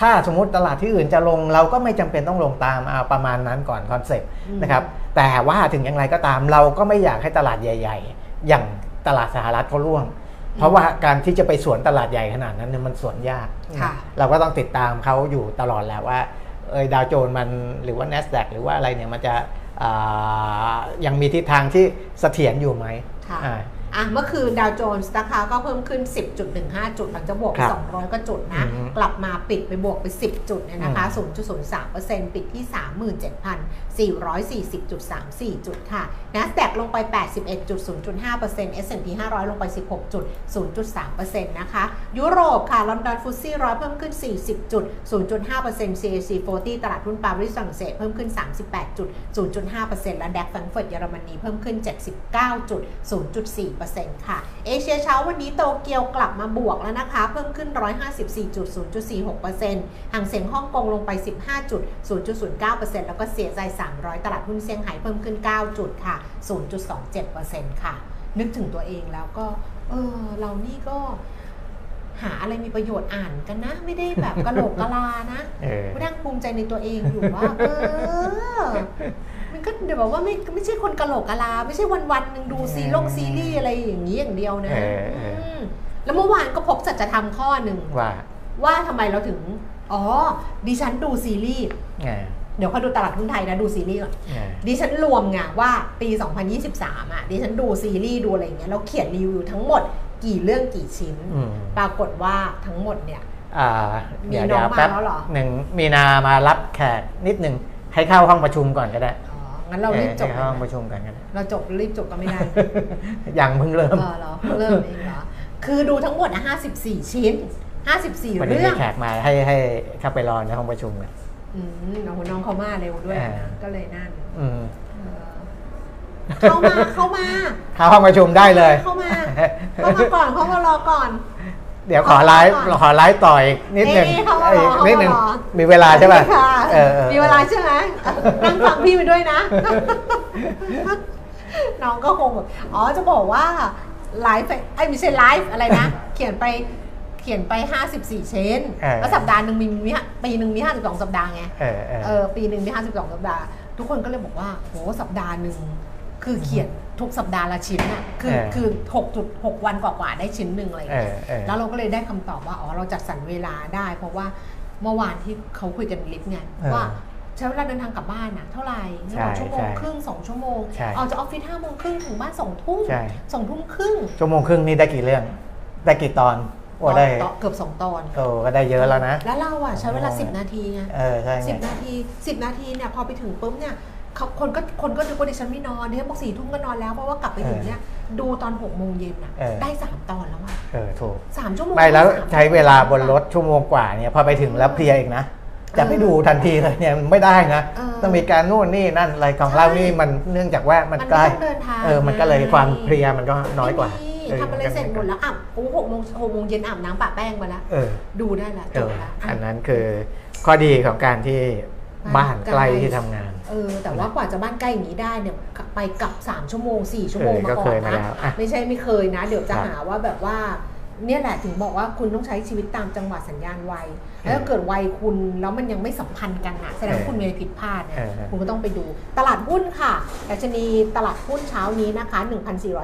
ถ้าสมมติตลาดที่อื่นจะลงเราก็ไม่จำเป็นต้องลงตามเอาประมาณนั้นก่อนคอนเซ็ปต์นะครับแต่ว่าถึงอย่างไรก็ตามเราก็ไม่อยากให้ตลาดใหญ่ ๆ อย่างตลาดสหรัฐเขาร่วง เพราะว่าการที่จะไปสวนตลาดใหญ่ขนาดนั้นเนี่ยมันสวนยากเราก็ต้องติดตามเขาอยู่ตลอดแหละว่าเออดาวโจนมันหรือว่า NASDAQ หรือว่าอะไรเนี่ยมันจะยังมีทิศทางที่เสถียรอยู่ไหม อะเมื่อคืนดาวโจนส์นะคะก็เพิ่มขึ้น 10.15 จุดหลังจากบวกไป200 ก็จุดนะ กลับมาปิดไปบวกไป 10 จุดเนี่ยนะคะ 0.03%ปิดที่ 37,440.34 จุดค่ะ NASDAQ ลงไป 81.0.5% S&P 500 ลงไป 16.0.3%นะคะ ยุโรปค่ะ ลอนดอนฟุตซี่ร้อยเพิ่มขึ้น 40.0.5% CAC 40 ตลาดหุ้นปารีสฝรั่งเศสเพิ่มขึ้น 38.0.5%และแดกแฟรงก์เฟิร์ตเยอรมนีเพิ่มขึ้น 79 0.4%ค่ะ เอเชียเช้าวันนี้โตเกียวกลับมาบวกแล้วนะคะ เพิ่มขึ้น 154.0.46%ห่างเสียงฮ่องกงลงไป 15.0.09%แล้วก็เสียใจ 300 ตลาดหุ้นเซี่ยงไฮ้เพิ่มขึ้น 9 จุดค่ะ 0.27%ค่ะ นึกถึงตัวเองแล้วก็ เออ เรานี่ก็หาอะไรมีประโยชน์อ่านกันนะ ไม่ได้แบบกระโหลกกะลานะไม่นั่งภูมิใจในตัวเองอยู่ว่า เออ มันก็เดี๋ยวบอกว่าไม่ไม่ใช่คนกะโหลกกะลา ไม่ใช่วันวันหนึ่งดูซีลงซีรีส์อะไรอย่างนี้อย่างเดียวนะแล้วเมื่อวานก็พบสัจธรรมข้อหนึ่งว่า ว่าทำไมเราถึง อ๋อ ดิฉันดูซีรีส์เดี๋ยวเขาดูตลาดหุ้นไทยนะ ดูซีรีส์ก่อนดิฉันรวมไงว่าปี 2023 อะดิฉันดูซีรีส์ดูอะไรเงี้ยแล้วเขียนรีวิวทั้งหมดกี่เรื่องกี่ชิ้น ปรากฏว่าทั้งหมดเนี่ยมีน้องมาแล้วหรอหนึ่งมีนามารับแขกนิดหนึ่งให้เข้าห้องประชุมก่อนก็ได้ งั้นเรารีบจบห้องประชุมกันกัน เราจบรีบจบก็ไม่ได้ ยังเพิ่งเริ่มเหรอเพิ่งเริ่มเองเหรอ คือดูทั้งหมดห้าสิบสี่ชิ้นห้าสิบสี่เรื่องแขกมาให้ให้เข้าไปรอในห้องประชุมกันอืมน้องน้องเขามาเร็วด้วยก็เลยนั่นเข้ามาเข้ามาเข้าห้องประชุมได้เลย เข้ามาเข้ามาก่อนเข้ามารอก่อน เดี๋ยวขอไลฟ์ขอไลฟ์ต่อยนิดหนึ่งนิดหนึ่งมีเวลาใช่ป่ะมีเวลาใช่ไหมนั่งฟังพี่ไปด้วยนะ น้องก็คงแบบอ๋อจะบอกว่าไลฟ์ไอ้ไม่ใช่ไลฟ์อะไรนะ เขียนไปเขียนไป 54 เชนแล้วสัปดาห์หนึ่งมีมีปีหนึ่งมี 52 สัปดาห์ไงเออปีหนึ่งมี 52 สัปดาห์ ทุกคนก็เลยบอกว่าโหสัปดาห์หนึ่ง คือเขียนทุกสัปดาห์ละชิ้นอะคือคือหกจุดหกวันกว่าๆได้ชิ้นหนึ่งอะไรอย่างเงี้ยแล้วเราก็เลยได้คำตอบว่าอ๋อเราจัดสรรเวลาได้ เพราะว่าเมื่อวานที่เขาคุยกันลิฟต์ไงว่าใช้เวลาเดินทางกลับบ้านนะเท่าไหร่สองชั่วโมงครึ่งสองชั่วโมงออกจากออฟฟิศห้าโมงครึ่งถึงบ้านสองทุ่มสองทุ่มครึ่งชั่วโมงครึ่งนี่ได้กี่เรื่อง ได้กี่ตอน โอ้ได้เกือบสองตอน โอ้ก็ได้เยอะแล้วนะ แล้วเราอะใช้เวลาสิบนาทีไงเออใช่สิบนาทีสิบนาทีเนี่ยพอไปถึงปุ๊บเนี่ย เขาคนก็คนก็ดูว่าดิฉันไม่นอนดิฉันบอกสี่ทุ่มก็นอนแล้วเพราะว่ากลับไปถึงเนี่ยดูตอนหกโมงเย็นอะได้สามตอนแล้วอะเออถูกสามชั่วโมงไม่แล้วใช้เวลาบนรถชั่วโมงกว่าเนี่ยพอไปถึงแล้วเพลียอีกนะจะไม่ดูทันทีเลยเนี่ยไม่ได้นะต้องมีการนู่นนี่นั่นอะไรของเรานี่มันเนื่องจากว่ามันใกล้เออมันก็เลยความเพลียมันก็น้อยกว่าทำอะไรเสร็จหมดแล้วอะโอ้หกโมงหกโมงเย็นอาบน้ำปะแป้งมาแล้วดูได้ละจบละ อันนั้นคือข้อดีของการที่บ้านใกล้ที่ทำงาน เออแต่ว่ากว่าจะบ้านใกล้อย่างนี้ได้เนี่ยไปกลับ 3 ชั่วโมง 4 ชั่วโมงมาก่อนนะไม่ใช่ไม่เคยนะ เดี๋ยวจะหาว่าแบบว่าเนี่ยแหละถึงบอกว่าคุณต้องใช้ชีวิตตามจังหวะสัญญาณวัย แล้วถ้าเกิดวัยคุณแล้วมันยังไม่สัมพันธ์กันอะแสดงว่าคุณมีอะไรผิดพลาดเนี่ยคุณก็ต้องไปดู ตลาดหุ้นค่ะดัชนีตลาดหุ้นเช้านี้นะคะ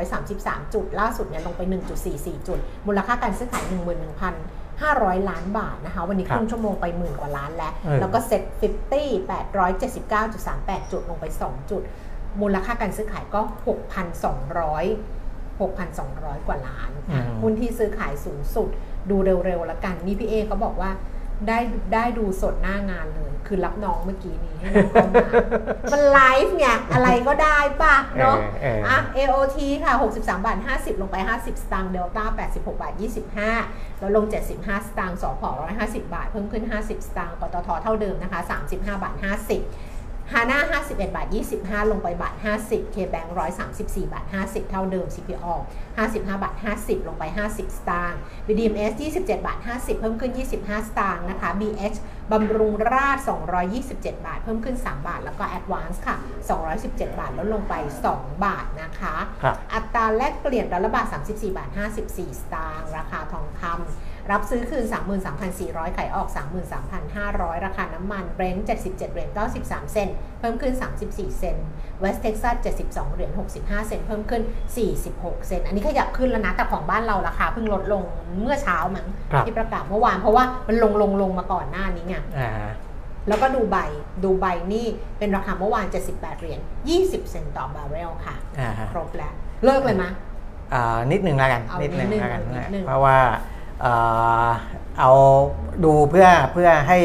1,433 จุด ล่าสุดเนี่ยลงไป 1.44 จุด มูลค่าการซื้อขาย 11,000 500 ล้านบาทนะคะ วันนี้ครึ่งชั่วโมงไปหมื่นกว่าล้านแล้ว แล้วก็ SET fifty 879.38จุดลงไป2จุด มูลค่าการซื้อขายก็6,200 6,200 กว่าล้านหุ้นที่ซื้อขายสูงสุด ดูเร็วๆแล้วกัน นี่พี่เอเขาบอกว่า ได้ได้ดูสดหน้างานเลย คือรับน้องเมื่อกี้นี้ให้น้องเข้ามามันไลฟ์ไงอะไรก็ได้ป่ะเนาะอะ AOT ค่ะ 63 บาท 50 ลงไป 50 สตางค์เดลต้า86 บาท 25 แล้วลง 75 สตางค์สพ150 บาท เพิ่มขึ้น 50 สตางค์ปตทเท่าเดิมนะคะ 35 บาท 50 ฮาน่า51 บาท 25 ลงไปบาท 50 K-Bank 134 บาท 50 เท่าเดิม CPO 55 บาท 50 ลงไป 50 สตางค์ BDMs 27 บาท 50 เพิ่มขึ้น 25 สตางค์นะคะ BH บำรุงราช 227 บาท เพิ่มขึ้น 3 บาท แล้วก็ Advance ค่ะ 217 บาท ลดลงไป 2 บาทนะคะ อัตราแลกเปลี่ยนดอลลาร์บาท 34 บาท 54 สตางค์ ราคาทองคำ รับซื้อคืน 33,400 ขายออก 33,500 ราคาน้ำมันเบรนท์77 เหรียญ93 เซนเพิ่มขึ้น 34 เซนWest Texas 72 เหรียญ65 เซนต์เพิ่มขึ้น 46 เซนต์อันนี้ขยับขึ้นแล้วนะแต่ของบ้านเราราคาเพิ่งลดลงเมื่อเช้ามั้งที่ประกาศเมื่อวานเพราะว่ามันลงลงลงมาก่อนหน้านี้ไงแล้วก็ดูไบ ดูไบนี่เป็นราคาเมื่อวาน 78 เหรียญ 20 เซนต่อบาร์เรลค่ะ ครบแล้ว เลิกเลยมะนิดหนึ่งแล้วกัน นิดหนึ่งแล้วกัน เพราะว่า เอาดูเพื่อเพื่อให้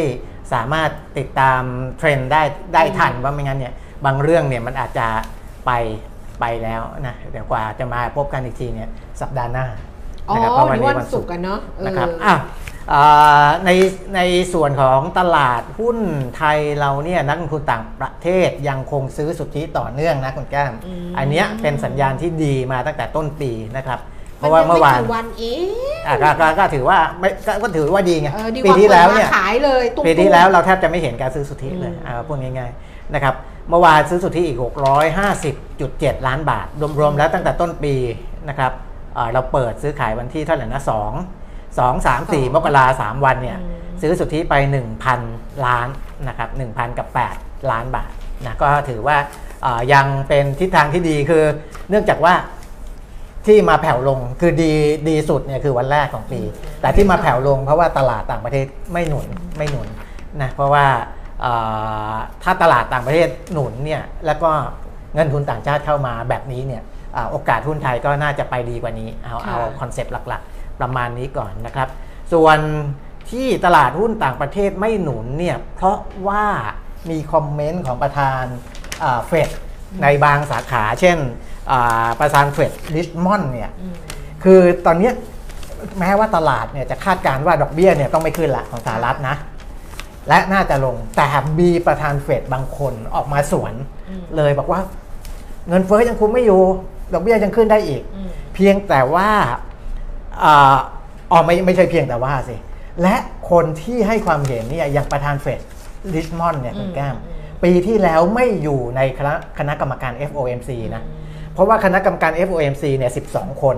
สามารถติดตามเทรนด์ได้ได้ทันว่าไม่งั้นเนี่ยบางเรื่องเนี่ยมันอาจจะไปไปแล้วนะเดี๋ยวกว่าจะมาพบกันอีกทีเนี่ยสัปดาห์หน้านะครับเพราะวันนี้วันศุกร์กันเนาะนะครับอะในในส่วนของตลาดหุ้นไทยเราเนี่ยนักลงทุนต่างประเทศยังคงซื้อสุทธิต่อเนื่องนะคุณแก้ม อันนี้เป็นสัญญาณที่ดีมาตั้งแต่ต้นปีนะครับ เพราะว่าเมื่อวานวันเองอะก็ถือว่าไม่ก็ถือว่าดีไงปีที่แล้วเนี่ยขายเลยปีที่แล้วเราแทบจะไม่เห็นการซื้อสุทธิเลยอ่าพูดง่ายๆนะครับเมื่อวานซื้อสุทธิอีก 650.7 ล้านบาท รวมๆแล้วตั้งแต่ต้นปีนะครับเราเปิดซื้อขายวันที่เท่าไหร่นะสองสองสามสี่มกราสามวันเนี่ยซื้อสุทธิไป 1,000 ล้านนะครับ1,000 กับ 8 ล้านบาทนะก็ถือว่ายังเป็นทิศทางที่ดีคือ เนื่องจากว่า ที่มาแผ่วลงคือดีดีสุดเนี่ยคือวันแรกของปี แต่ที่มาแผ่วลงเพราะว่าตลาดต่างประเทศไม่หนุนไม่หนุนนะเพราะว่าถ้าตลาดต่างประเทศหนุนเนี่ยแล้วก็เงินทุนต่างชาติเข้ามาแบบนี้เนี่ยโอกาสหุ้นไทยก็น่าจะไปดีกว่านี้เอาเอาคอนเซปต์หลักๆ ประมาณนี้ก่อนนะครับ ส่วนที่ตลาดหุ้นต่างประเทศไม่หนุนเนี่ยเพราะว่ามีคอมเมนต์ของประธานเฟด ในบางสาขาเช่นประธานเฟดลิชมอนเนี่ยคือตอนนี้แม้ว่าตลาดเนี่ยจะคาดการณ์ว่าดอกเบี้ยเนี่ยต้องไม่ขึ้นละของสหรัฐนะ และน่าจะลงแต่มีประธานเฟดบางคนออกมาสวนเลยบอกว่าเงินเฟ้อยังคุมไม่อยู่ ดอกเบี้ยยังขึ้นได้อีก เพียงแต่ว่าอ๋อไม่ไม่ใช่เพียงแต่ว่าสิ และคนที่ให้ความเห็นเนี่ยอย่างประธานเฟดริชมอนด์เนี่ยคุณแก้ม ปีที่แล้วไม่อยู่ในคณะคณะกรรมการ FOMC นะ เพราะว่าคณะกรรมการ FOMC เนี่ย 12 คน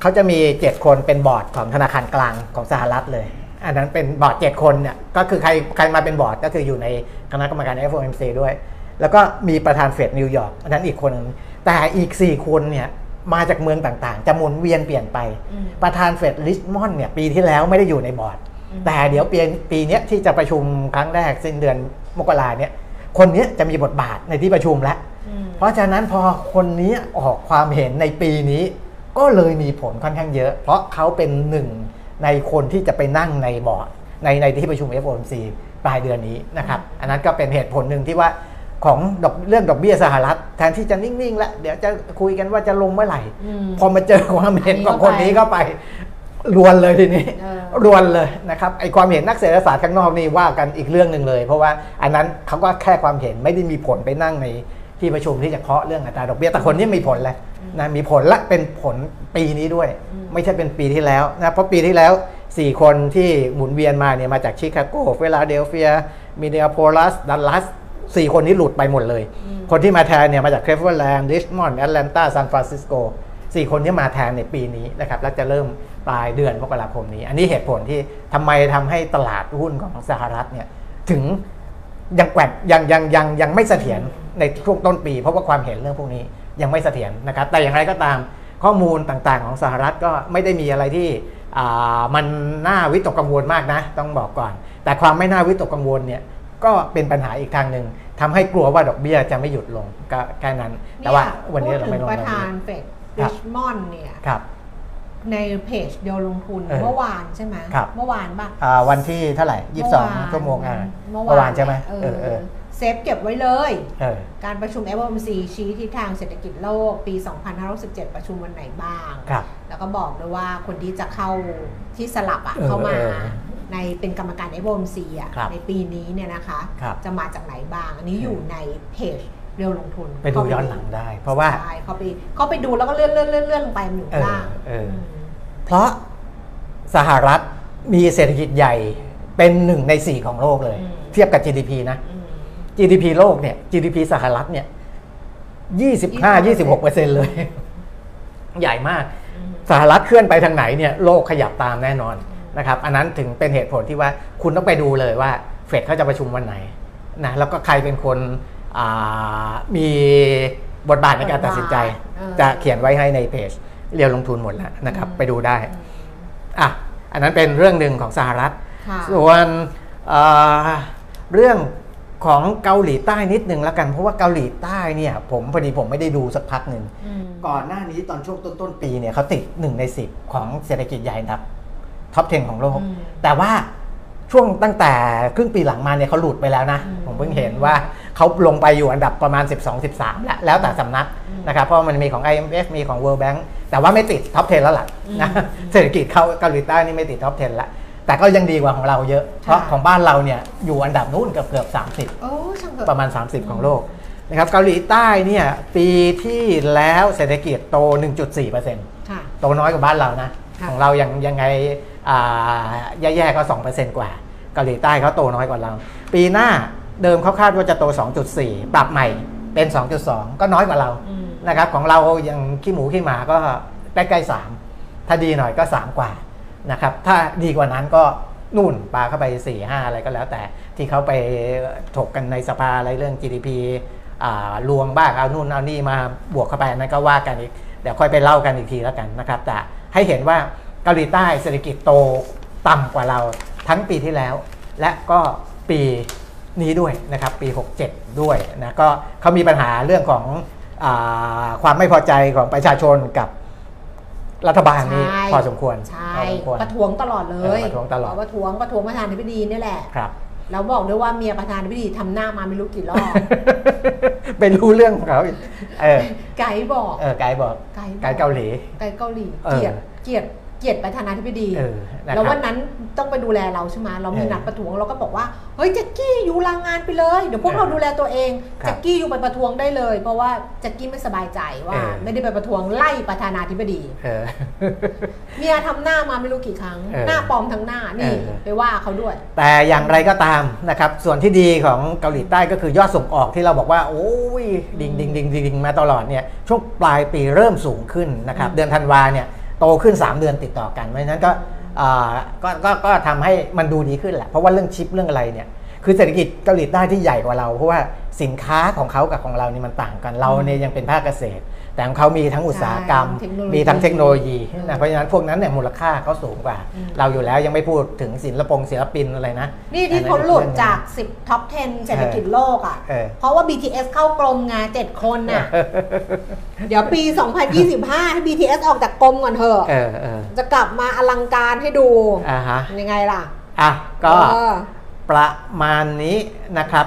เขาจะมี 7 คนเป็นบอร์ดของธนาคารกลางของสหรัฐเลย อันนั้นเป็นบอร์ด 7 คนเนี่ยก็คือใครใครมาเป็นบอร์ดก็คืออยู่ในคณะกรรมการ FOMC ด้วย แล้วก็มีประธานเฟดนิวยอร์กอันนั้นอีกคนนึงแต่อีก 4 คนเนี่ยมาจากเมืองต่างๆ จะหมุนเวียนเปลี่ยนไป ประธานเฟดลิชมอนเนี่ยปีที่แล้วไม่ได้อยู่ในบอร์ด แต่เดี๋ยวปีปีนี้ที่จะประชุมครั้งแรกสิ้นเดือน มกราเนี่ยคนนี้จะมีบทบาทในที่ประชุมแล้วเพราะฉะนั้นพอคนนี้ออกความเห็นในปีนี้ ก็เลยมีผลค่อนข้างเยอะ เพราะเขาเป็นหนึ่งในคนที่จะไปนั่งในบอร์ดในในที่ประชุม FOMC ปลายเดือนนี้นะครับ อันนั้นก็เป็นเหตุผลหนึ่งที่ว่าของดอกเรื่องดอกเบี้ยสหรัฐ แทนที่จะนิ่ง ๆ แล้ว เดี๋ยวจะคุยกันว่าจะลงเมื่อไหร่ พอมาเจอความเห็นของคนนี้เข้าไป รวนเลยทีนี้รวนเลยนะครับไอความเห็นนักเศรษฐศาสตร์ข้างนอกนี่ว่ากันอีกเรื่องหนึ่งเลย เพราะว่าอันนั้นเขาก็แค่ความเห็นไม่ได้มีผลไปนั่งในที่ประชุมที่จะเคาะเรื่องอัตราดอกเบี้ยแต่คนนี้มีผลแล้วนะมีผลและเป็นผลปีนี้ด้วย ไม่ใช่เป็นปีที่แล้วนะเพราะปีที่แล้ว 4 คนที่หมุนเวียนมาเนี่ยมาจากชิคาโกเฟลาเดลเฟียมินนีแอโพลิสดัลลัสสี่คนนี้หลุดไปหมดเลย คนที่มาแทนเนี่ยมาจากเคลฟเวอร์แลนด์ริชมอนด์แอตแลนตาซานฟรานซิสโกสี่คนที่มาแทนในปีนี้นะครับแล้วจะเริ่ม ปลายเดือนมกราคมนี้ อันนี้เหตุผลที่ทำไมทำให้ตลาดหุ้นของสหรัฐเนี่ยถึงยังแกว่งยังยังยังยังไม่เสถียรในช่วงต้นปี เพราะว่าความเห็นเรื่องพวกนี้ยังไม่เสถียรนะครับ แต่อย่างไรก็ตามข้อมูลต่างๆ ของสหรัฐก็ไม่ได้มีอะไรที่มันน่าวิตกกังวลมากนะ ต้องบอกก่อน แต่ความไม่น่าวิตกกังวลเนี่ยก็เป็นปัญหาอีกทางหนึ่งทำให้กลัวว่าดอกเบี้ยจะไม่หยุดลงก็แค่นั้น แต่ว่าวันนี้เราไม่ลงประธานเฟดริชมอนด์เนี่ย ในเพจเดียวลงทุนเมื่อวานใช่ไหมเมื่อวานป่ะวันที่เท่าไหร่ยี่สิบสองชั่วโมงอะเมื่อวานใช่ไหมเออเซฟเก็บไว้เลยการประชุม FOMC ชี้ทิศทางเศรษฐกิจโลกปี 2517ประชุมวันไหนบ้างแล้วก็บอกด้วยว่าคนที่จะเข้าที่สลับอะเข้ามาในเป็นกรรมการ FOMC อะในปีนี้เนี่ยนะคะจะมาจากไหนบ้าง อันนี้อยู่ในเพจเรียวลงทุนไปดูย้อนหลังได้ เพราะว่า ใช่เขาไปเขาไปดูแล้วก็เลื่อนเลื่อนเลื่อนเลื่อนลงไปหนึ่งล่างเพราะสหรัฐมีเศรษฐกิจใหญ่เป็นหนึ่งในสี่ของโลกเลย เทียบกับ GDP นะ GDP โลกเนี่ย GDP สหรัฐเนี่ยยี่สิบห้ายี่สิบหกเปอร์เซ็นเลย ใหญ่มาก สหรัฐเคลื่อนไปทางไหนเนี่ยโลกขยับตามแน่นอนนะครับ อันนั้นถึงเป็นเหตุผลที่ว่าคุณต้องไปดูเลยว่าเฟดเขาจะประชุมวันไหนนะแล้วก็ใครเป็นคนมีบทบาทในการตัดสินใจ จะเขียนไว้ให้ในเพจ เรียวลงทุนหมดแล้วนะครับไปดูได้อะอันนั้นเป็นเรื่องหนึ่งของสหรัฐ ส่วนเรื่องของเกาหลีใต้นิดนึงแล้วกัน เพราะว่าเกาหลีใต้เนี่ยผมพอดีผมไม่ได้ดูสักพักหนึ่ง ก่อนหน้านี้ตอนช่วงต้นๆปีเนี่ยเขาติดหนึ่งในสิบของเศรษฐกิจใหญ่นับท็อป 10 ของโลก แต่ว่า ช่วงตั้งแต่ครึ่งปีหลังมาเนี่ยเขาหลุดไปแล้วนะ ผมเพิ่งเห็นว่าเขาลงไปอยู่อันดับประมาณ 12-13 แล้วแล้วแต่สำนักนะครับเพราะมันมีของ IMF มีของ World Bank แต่ว่าไม่ติดท็อป 10 แล้วล่ะนะเศรษฐกิจเขาเกาหลีใต้นี่ไม่ติดท็อป 10แล้วแต่ก็ยังดีกว่าของเราเยอะ เพราะของบ้านเราเนี่ยอยู่อันดับนู้นเกือบเกือบ30ประมาณ 30 ของโลกนะครับเกาหลีใต้เนี่ยปีที่แล้วเศรษฐกิจโต 1.4%โตน้อยกว่าบ้านเรานะของเรายังยังไง แย่ๆก็ 2%กว่าเกาหลีใต้เขาโตน้อยกว่าเรา ปีหน้าเดิมเขาคาดว่าจะโต 2.4 ปรับใหม่เป็น 2.2 ก็น้อยกว่าเรานะครับของเรายังขี้หมูขี้หมาก็ใกล้ๆ3ถ้าดีหน่อยก็ 3 กว่านะครับถ้าดีกว่านั้นก็นู่นปลาเข้าไป4 5อะไรก็แล้วแต่ที่เขาไปถกกันในสภาอะไรเรื่อง GDP ลวงบ้างเอานู่นเอานี่มาบวกเข้าไปนั้นก็ว่ากันอีกเดี๋ยวค่อยไปเล่ากันอีกทีแล้วกันนะครับ แต่ให้เห็นว่า เกาหลีใต้เศรษฐกิจโตต่ำกว่าเราทั้งปีที่แล้ว และก็ปีนี้ด้วยนะครับปี 67 ด้วยนะก็เขามีปัญหาเรื่องของอความไม่พอใจของประชาชนกับรัฐบาลนี้พอสมควรใช่ประท้วงตลอดเลยประท้วงตลอดประท้วงประท้วงประธานาธิบดีนี่แหละครับเราบอกด้วยว่าเมียประธานาธิบดีทำหน้ามาไม่รู้กี่รอบเป็นรู้เรื่องของเขาเออไกด์บอกเออไกด์บอกไกด์เกาหลีไกด์เกาหลีเกลียดเกลียด เกียรติประธานาธิบดีแล้ววันนั้นต้องไปดูแลเราใช่ไหมเรามีนัดประท้วงเราก็บอกว่าเฮ้ยแจ็คกี้อยู่ลางงานไปเลยเดี๋ยวพวกเราดูแลตัวเองแจ็คกี้อยู่ไปประท้วงได้เลย เพราะว่าแจ็คกี้ไม่สบายใจว่าไม่ได้ไปประท้วงไล่ประธานาธิบดีเมียทำหน้ามาไม่รู้กี่ครั้งหน้าปลอมทั้งหน้านี่ไปว่าเขาด้วย แต่อย่างไรก็ตามนะครับ ส่วนที่ดีของเกาหลีใต้ก็คือยอดส่งออกที่เราบอกว่า โอ้ยดิ่งดิ่งดิ่งดิ่งมาตลอดเนี่ยช่วงปลายปีเริ่มสูงขึ้นนะครับ เดือนธันวาเนี่ย โตขึ้น 3 เดือนติดต่อกันเพราะฉะนั้นก็ก็ก็ก็ทำให้มันดูดีขึ้นแหละ เพราะว่าเรื่องชิปเรื่องอะไรเนี่ย คือเศรษฐกิจเกาหลีใต้ที่ใหญ่กว่าเรา เพราะว่าสินค้าของเขากับของเรานี่มันต่างกัน เราเนี่ยยังเป็นภาคเกษตร แต่ของเขามีทั้งอุตสาหกรรม มีทั้งเทคโนโลยีนะเพราะฉะนั้นพวกนั้นเนี่ยมูลค่าเขาสูงกว่า เราอยู่แล้วยังไม่พูดถึงศิลปงศิลปินอะไรนะ นี่ที่เขาหลุดจาก 10ท็อป 10 เศรษฐกิจโลกอะ เพราะว่า BTS เข้ากรมงานเจ็ดคนน่ะ เดี๋ยวปี 2025 ให้ BTS ออกจากกรมก่อนเถอะจะกลับมาอลังการให้ดูยังไงล่ะอะก็ ประมาณนี้นะครับ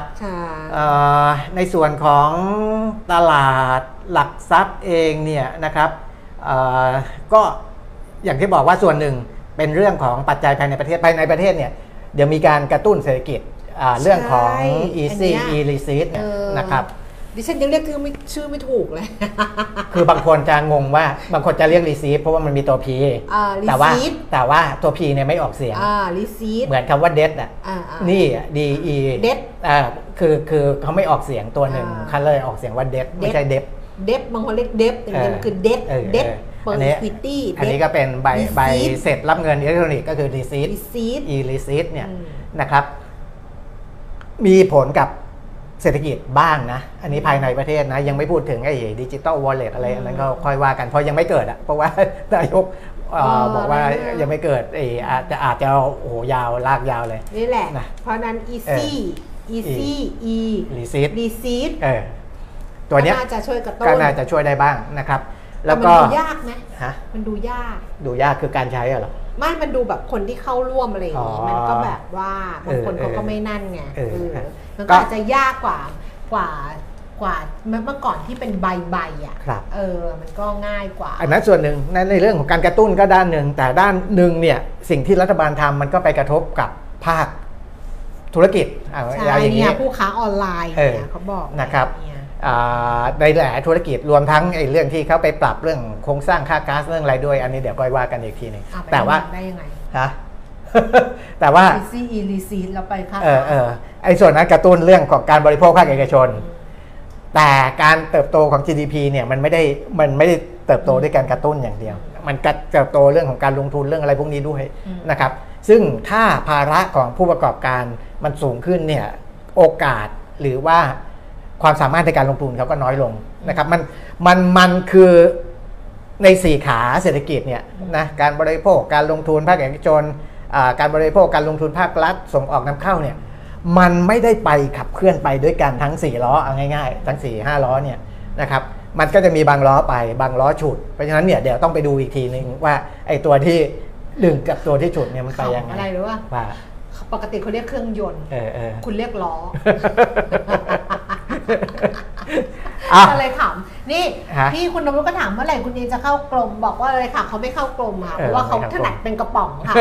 ในส่วนของตลาดหลักทรัพย์เองเนี่ยนะครับก็อย่างที่บอกว่าส่วนหนึ่งเป็นเรื่องของปัจจัยภายในประเทศภายในประเทศเนี่ยเดี๋ยวมีการกระตุ้นเศรษฐกิจเรื่องของ Easy E-Receipt นะครับ ดิฉันยังเรียกชื่อไม่ชื่อไม่ถูกเลย คือบางคนจะงงว่าบางคนจะเรียก receipt เพราะว่ามันมีตัว P แต่ว่าแต่ว่าตัว P เนี่ยไม่ออกเสียง receipt เหมือนคำว่า debt อะนี่ D E เดดอ่าคือคือเขาไม่ออกเสียงตัวหนึ่งเขาเลยออกเสียงว่า debt ไม่ใช่เดบเดบบางคนเรียกเดบแต่จริงๆคือ debt debt debt อันนี้ equity อันนี้ก็เป็นใบ Receipt ใบเสร็จรับเงินอิเล็กทรอนิกส์ก็คือ receipt receipt e receipt เนี่ยอืม นะครับ มีผลกับ เศรษฐกิจบ้างนะ อันนี้ภายในประเทศนะ ยังไม่พูดถึงไอ้ดิจิตอลวอลเล็ตอะไรอันนั้นก็ค่อยว่ากันเพราะยังไม่เกิดอะเพราะว่านายกเอ่อเออบอกว่านั่นน่ะยังไม่เกิดไอ้อาจจะอาจจะโอ้โหยาวลากยาวเลย นี่แหละนะเพราะนั้น easy easy e receipt receipt เออตัวเนี้ยก็น่าจะช่วยกระตุ้นก็น่าจะช่วยได้บ้างนะครับ แล้วต่ก็มันดูยากไหมฮะมันดูยาก ดูยากคือการใช้อะเหรอ ไม่มันดูแบบคนที่เข้าร่วมอะไรอย่างงี้อ๋อมันก็แบบว่าบางคนเออเขาก็ไม่นั่นไงเออเออเออมันก็ก็อาจจะยากกว่ากว่ากว่าเมื่อก่อนที่เป็นใบใบๆอะครับเออมันก็ง่ายกว่า อันนั้นส่วนหนึ่งในในเรื่องของการกระตุ้นก็ด้านหนึ่งแต่ด้านหนึ่งเนี่ยสิ่งที่รัฐบาลทำมันก็ไปกระทบกับภาคธุรกิจอะใช่อย่างเนี่นี้ยผู้ค้าออนไลน์เออเนี่ยเขาบอกนะครับเนี่ยอ่า ในหลายธุรกิจรวมทั้งไอ้เรื่องที่เขาไปปรับเรื่องโครงสร้างค่าก๊าซเรื่องอะไรด้วย อันนี้เดี๋ยวก้อยว่ากันอีกทีหนึ่งเอาไปแต่ว่าทำได้ยังไงฮะแต่ว่า easy e receipt แล้วไปค่ะเออเออไอ้ส่วนนั้นกระตุ้นเรื่องของการบริโภคภาคเอกชน แต่การเติบโตของ GDP เนี่ยมันไม่ได้มันไม่ได้เติบโตด้วยการกระตุ้นอย่างเดียว มันกระเติบโตเรื่องของการลงทุนเรื่องอะไรพวกนี้ด้วยนะครับซึ่งถ้าภาระของผู้ประกอบการมันสูงขึ้นเนี่ยโอกาสหรือว่า ความสามารถในการลงทุนเขาก็น้อยลงนะครับมันมันมันคือในสี่ขาเศรษฐกิจเนี่ยนะการบริโภคการลงทุนภาคเอกชนอ่าการบริโภคการลงทุนภาครัฐส่งออกนำเข้าเนี่ยมันไม่ได้ไปขับเคลื่อนไปด้วยกันทั้ง4ล้อเอาง่ายๆ ทั้ง 4 5ล้อเนี่ยนะครับมันก็จะมีบางล้อไปบางล้อฉุด เพราะฉะนั้นเนี่ยเดี๋ยวต้องไปดูอีกทีนึงว่าไอ้ตัวที่ดึงกับตัวที่ฉุดเนี่ยมันไปยังขำไงอะไรหรือว่าว่าปกติเขาเรียกเครื่องยนต์เออเออคุณเรียกล้อ อะ ก็เลยขำนี่ฮะพี่คุณนพก็ถามเมื่อไหร่คุณเอจะเข้ากลมบอกว่าเลยค่ะเขาไม่เข้ากลมค่ะเออเพราะว่าเขาไม่เข้ากถลม นัดเป็นกระป๋องค่ะ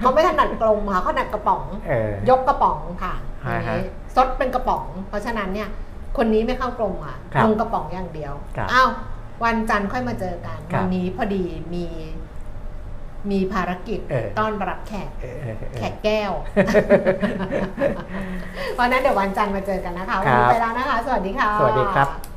เขาไม่ถนัดกลมค่ะเขาถนัดกระป๋อง เออ ยกกระป๋องค่ะฮะอันนี้ซดเป็นกระป๋อง เพราะฉะนั้นเนี่ย คนนี้ไม่เข้ากลมค่ะ ครับลงกระป๋องอย่างเดียวครับอ้าววันจันทร์ค่อยมาเจอกันครับ วันนี้พอดีมี มีภารกิจเออต้อนรับแขกเออเออเออแขกแก้ว เพราะฉะนั้นเดี๋ยววันจันทร์มาเจอกันนะคะ วันนี้ครับไปแล้วนะคะ สวัสดีค่ะ สวัสดีครับ